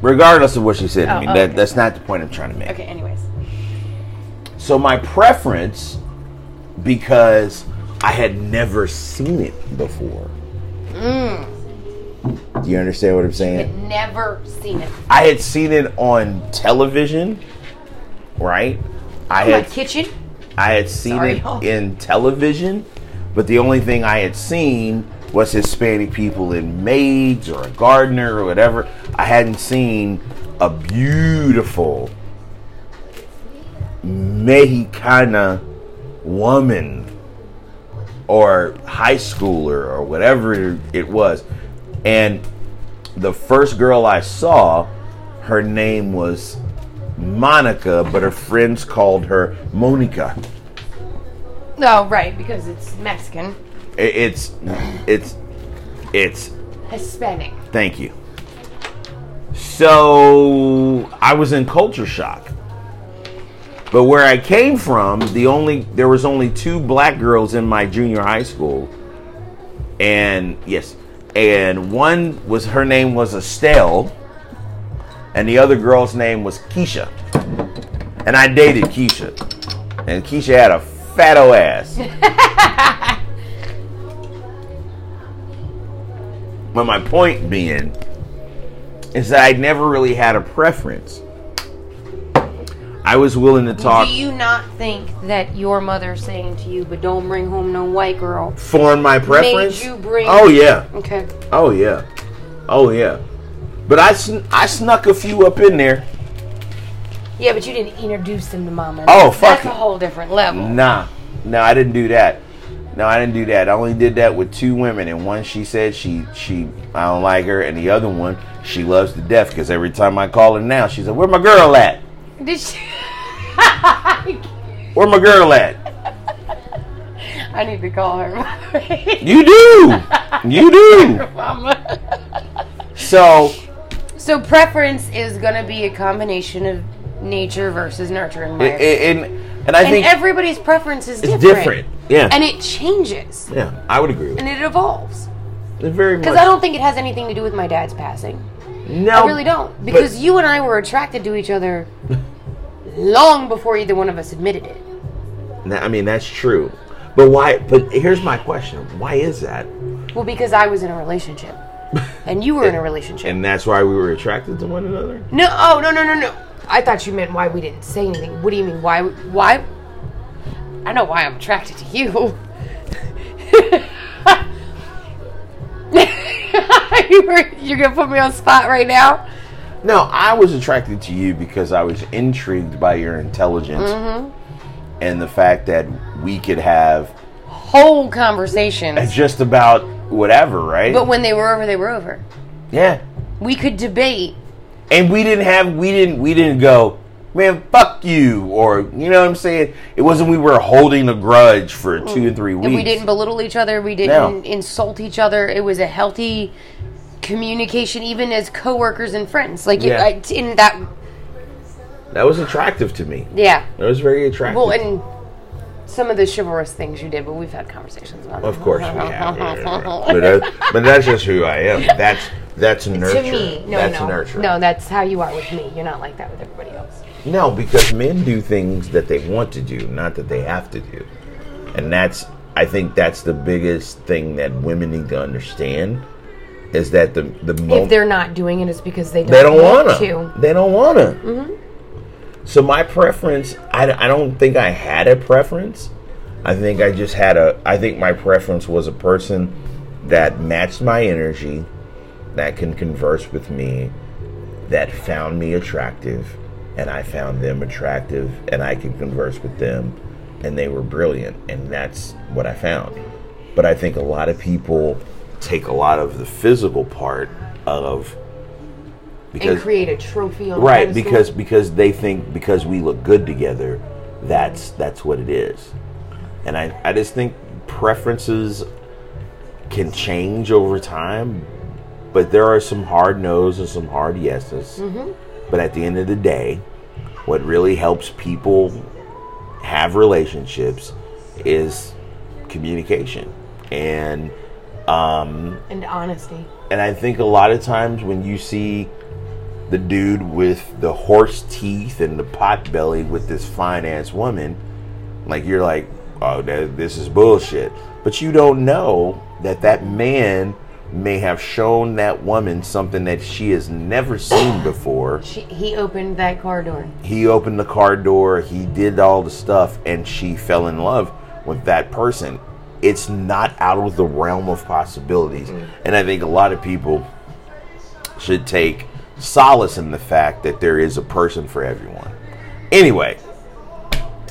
Regardless of what she said to Oh, me, oh, that, okay. that's not the point I'm trying to make. Okay, anyways. So my preference, because I had never seen it before. Do you understand what I'm saying? Never seen it. I had seen it on television, right? I My had kitchen? I had seen Sorry, it y'all. in television, but the only thing I had seen was Hispanic people in maids or a gardener or whatever. I hadn't seen a beautiful Mexicana woman or high schooler or whatever it was. And the first girl I saw, her name was Monica, but her friends called her Monica. No, right, because it's Mexican. It's it's it's Hispanic. thank you. So I was in culture shock. But where I came from, the only there was only two black girls in my junior high school. And yes, and one was her name was Estelle and the other girl's name was Keisha. And I dated Keisha. And Keisha had a fatto ass. but my point being is that I never really had a preference. I was willing to talk Do you not think that your mother saying to you, but don't bring home no white girl? for my preference. Made you bring- Oh yeah. Okay. Oh yeah. Oh yeah. But I sn- I snuck a few up in there. Yeah, but you didn't introduce them to mama. Oh, fuck That's a whole different level. Nah, no, I didn't do that. No, I didn't do that. I only did that with two women, and one she said she she I don't like her, and the other one she loves to death because every time I call her now, she said, "Where my girl at? Did she? Where my girl at?" I need to call her. You do, you do. Mama. So So preference is gonna be a combination of nature versus nurture, in my and and, and I And think everybody's preference is different. different. Yeah, And it changes. yeah, I would agree with And it evolves. Very. Because I don't think it has anything to do with my dad's passing. No, I really don't. Because you and I were attracted to each other long before either one of us admitted it. I mean, that's true. But why? But here's my question: Why is that? Well, because I was in a relationship. And you were in a relationship. And that's why we were attracted to one another. No, oh, no, no, no, no. I thought you meant why we didn't say anything. What do you mean? Why? Why? I know why I'm attracted to you. you you're gonna put me on spot right now. No, I was attracted to you because I was intrigued by your intelligence Mm-hmm. and the fact that we could have Whole conversations, just about whatever, right? but when they were over, they were over. yeah. We could debate. And we didn't have we didn't we didn't go, man, fuck you or you know what I'm saying? It wasn't we were holding a grudge for two and three weeks. And we didn't belittle each other. We didn't insult each other. It was a healthy communication, even as coworkers and friends. Like it, Yeah. I, in that, That was attractive to me. yeah. That was very attractive. Well, and some of the chivalrous things you did, but we've had conversations about it. Of course we have. but, that, but that's just who I am. That's that's nurture. To me, no, that's no, nurture. no. That's how you are with me. You're not like that with everybody else. No, because men do things that they want to do, not that they have to do. And that's I think that's the biggest thing that women need to understand is that the the If they're not doing it, it's because they don't, they don't want wanna. They don't wanna. Mm-hmm. So my preference, I, I don't think I had a preference. I think I just had a. I think my preference was a person that matched my energy, that can converse with me, that found me attractive, and I found them attractive, and I could converse with them, and they were brilliant, and that's what I found. But I think a lot of people take a lot of the physical part of and create a trophy on right because because they think because we look good together that's that's what it is. And i i just think preferences can change over time but there are some hard no's and some hard yeses. Mm-hmm. But at the end of the day what really helps people have relationships is communication. And um and honesty. and I think a lot of times when you see the dude with the horse teeth and the pot belly with this fine ass woman, like you're like, oh, that, this is bullshit. But you don't know that that man may have shown that woman something that she has never seen before. She, he opened that car door. He opened the car door, he did all the stuff, and she fell in love with that person. It's not out of the realm of possibilities. And I think a lot of people should take solace in the fact that there is a person for everyone. Anyway,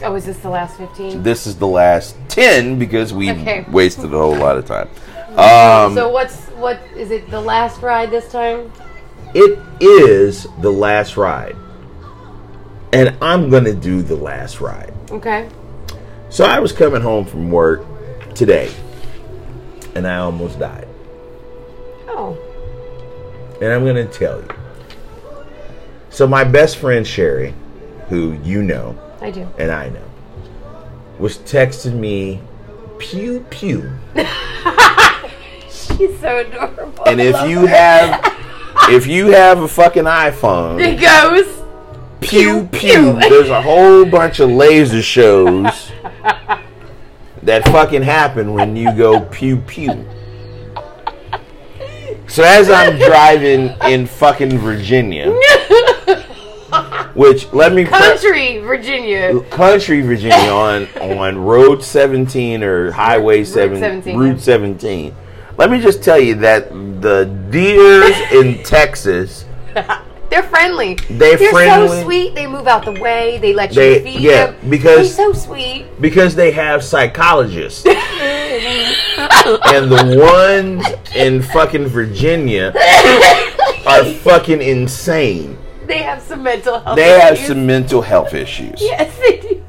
Oh, is this the last 15? this is the last 10 because we Okay. wasted a whole lot of time. Um, so what's what is it the last ride this time? it is the last ride. And I'm going to do the last ride. Okay. So I was coming home from work today, and I almost died. Oh. And I'm going to tell you. So my best friend Sherry, who you know I do. and I know, was texting me, pew pew. She's so adorable. And if you her. have, if you have a fucking iPhone, it goes. pew pew. pew. There's a whole bunch of laser shows that fucking happen when you go pew pew. So as I'm driving in fucking Virginia, which let me pre- Country, Virginia. country Virginia on on Road 17 or Highway 7 17, Route 17. Let me just tell you that the deers in Texas They're friendly. They're so friendly. sweet. They move out the way. They let you They- feed yeah, them. because- They're so sweet. because they have psychologists. and the ones in fucking Virginia are fucking insane. They have some mental health. They have issues. some mental health issues. Yes, they do.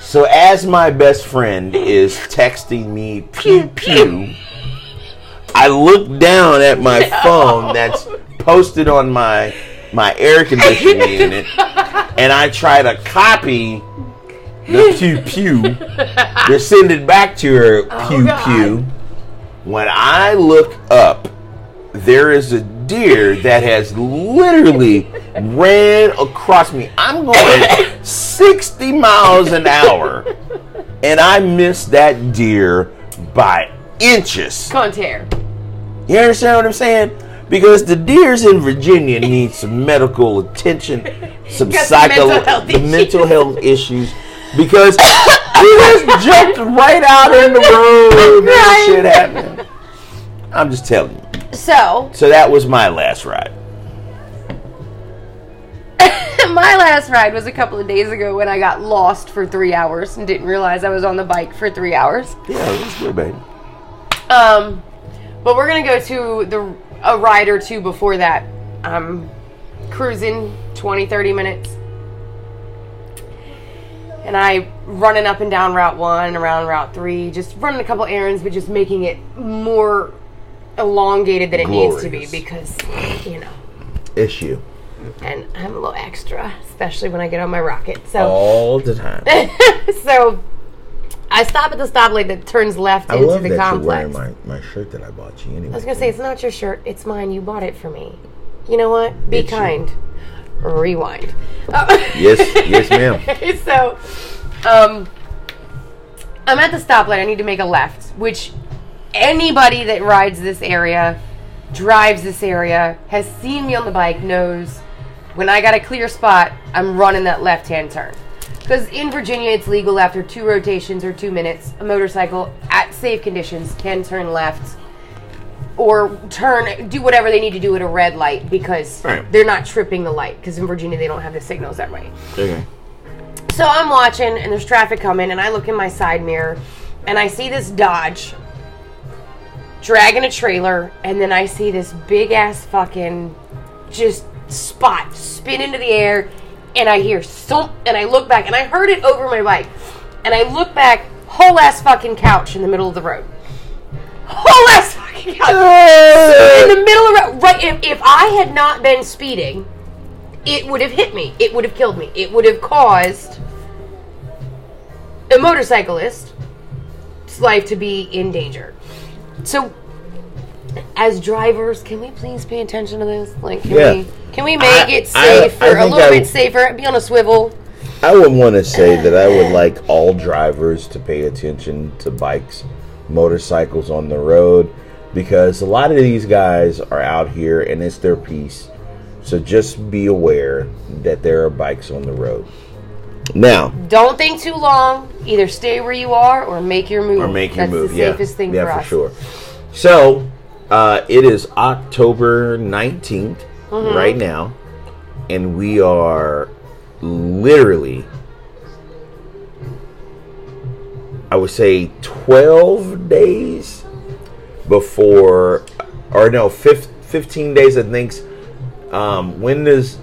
So as my best friend is texting me pew pew, I look down at my phone that's posted on my my air conditioning unit, and I try to copy the pew pew to send it back to her oh, pew God. pew. When I look up, there is a deer that has literally ran across me. I'm going 60 miles an hour, and I missed that deer by inches. Contair. You understand what I'm saying? Because the deers in Virginia need some medical attention, some psycho mental health the issues. mental health issues. Because he just jumped right out in the road and shit happening. I'm just telling you. So, So that was my last ride. my last ride was a couple of days ago when I got lost for three hours and didn't realize I was on the bike for three hours. Yeah, that's good, baby. Um, but we're gonna go to the a ride or two before that. I'm cruising 20, 30 minutes. And I running up and down Route 1, around Route 3, just running a couple errands, but just making it more elongated than it needs to be because, you know, Issue and I'm a little extra, especially when I get on my rocket. So, all the time. so I stop at the stoplight that turns left I into love the that complex. you're wearing my, my shirt that I bought you. Anyway, I was gonna say it's not your shirt; it's mine. You bought it for me. You know what? Be you. kind. Rewind. Yes, yes, ma'am. so, um, I'm at the stoplight. I need to make a left, which anybody that rides this area, drives this area, has seen me on the bike, knows When I got a clear spot, I'm running that left hand turn. Because in Virginia, it's legal after two rotations or two minutes. A motorcycle at safe conditions can turn left or turn, do whatever they need to do at a red light because Right. they're not tripping the light. Because in Virginia, they don't have the signals that way. Okay. So I'm watching, and there's traffic coming, and I look in my side mirror, and I see this Dodge dragging a trailer, and then I see this big ass fucking just spot spin into the air, and I hear thump, and I look back, and I heard it over my bike, and I look back, whole ass fucking couch in the middle of the road, whole ass fucking couch in the middle of the road. Right, if, if I had not been speeding, it would have hit me. It would have killed me. It would have caused a motorcyclist's life to be in danger. So, as drivers, can we please pay attention to this? Like, can Yeah. we can we make I- it safer, I a think little I- bit safer? Be on a swivel. I would want to say that I would like all drivers to pay attention to bikes, motorcycles on the road, because a lot of these guys are out here and it's their piece. So just be aware that there are bikes on the road. Now, Don't think too long. Either stay where you are or make your move. or make your That's move. the yeah, safest thing yeah, for, for sure. So uh, it is October 19th Mm-hmm. right now, and we are literally, I would say, 12 days before, or no, 15 days. I think. Um, when does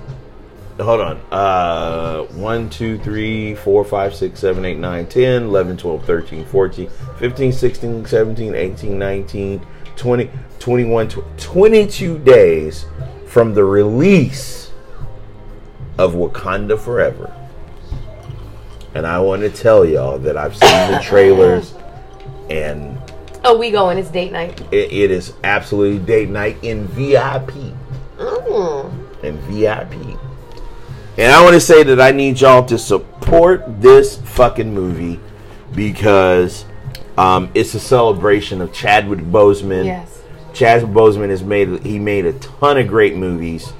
hold on. Uh, 1, 2, 3, 4, 5, 6, 7, 8, 9, 10, 11, 12, 13, 14, 15, 16, 17, 18, 19, 20, 21, 22 days from the release of Wakanda Forever. And I want to tell y'all that I've seen the trailers and Oh, we going. It's date night. it, it is absolutely date night in VIP. Mm. In VIP. And I want to say that I need y'all to support this fucking movie because um, it's a celebration of Chadwick Boseman. Yes. Chadwick Boseman has made he made a ton of great movies,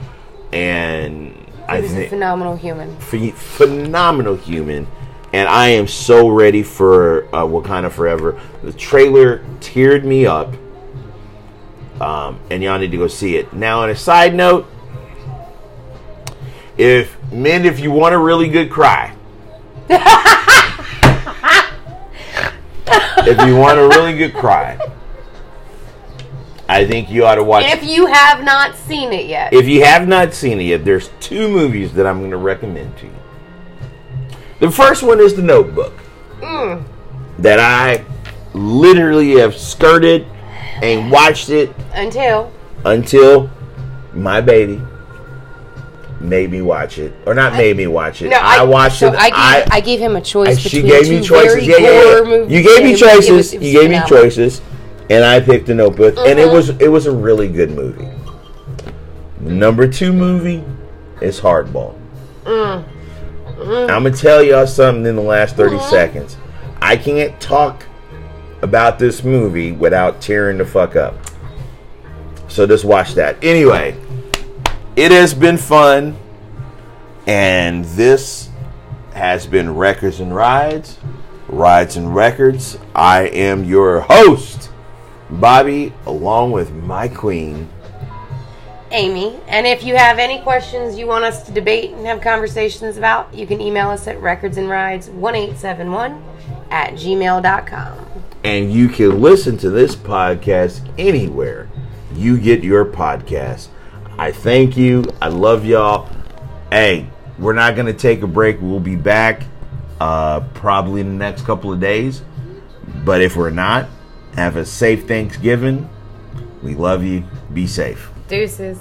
and I He a think phenomenal human. ph- phenomenal human. And I am so ready for uh, Wakanda Forever. The trailer teared me up, um, and y'all need to go see it. Now, on a side note, if men, if you want a really good cry, if you want a really good cry, I think you ought to watch. If you have not seen it yet, If you have not seen it yet, there's two movies that I'm going to recommend to you. The first one is The Notebook, mm. that I literally have skirted and watched it until until my baby made me watch it, or not made me watch it. no, I, watched so it. I gave, I, gave him a choice. she gave me choices. Yeah, yeah, yeah. You gave me and it was- it choices. was- you gave me choices, and I picked The Notebook, and it Mhm. was it was a really good movie. Number two movie is Hardball. Mm. I'm gonna tell y'all something in the last 30 Mm-hmm. seconds. I can't talk about this movie without tearing the fuck up. So just watch that. Anyway, it has been fun, and this has been Records and Rides, Rides and Records. I am your host, Bobby, along with my queen. Amy. And if you have any questions you want us to debate and have conversations about, you can email us at recordsandrides1871 at gmail.com. And you can listen to this podcast anywhere you get your podcast. I thank you. I love y'all. Hey, we're not going to take a break. We'll be back uh, probably in the next couple of days. But if we're not, have a safe Thanksgiving. We love you. Be safe. Deuces.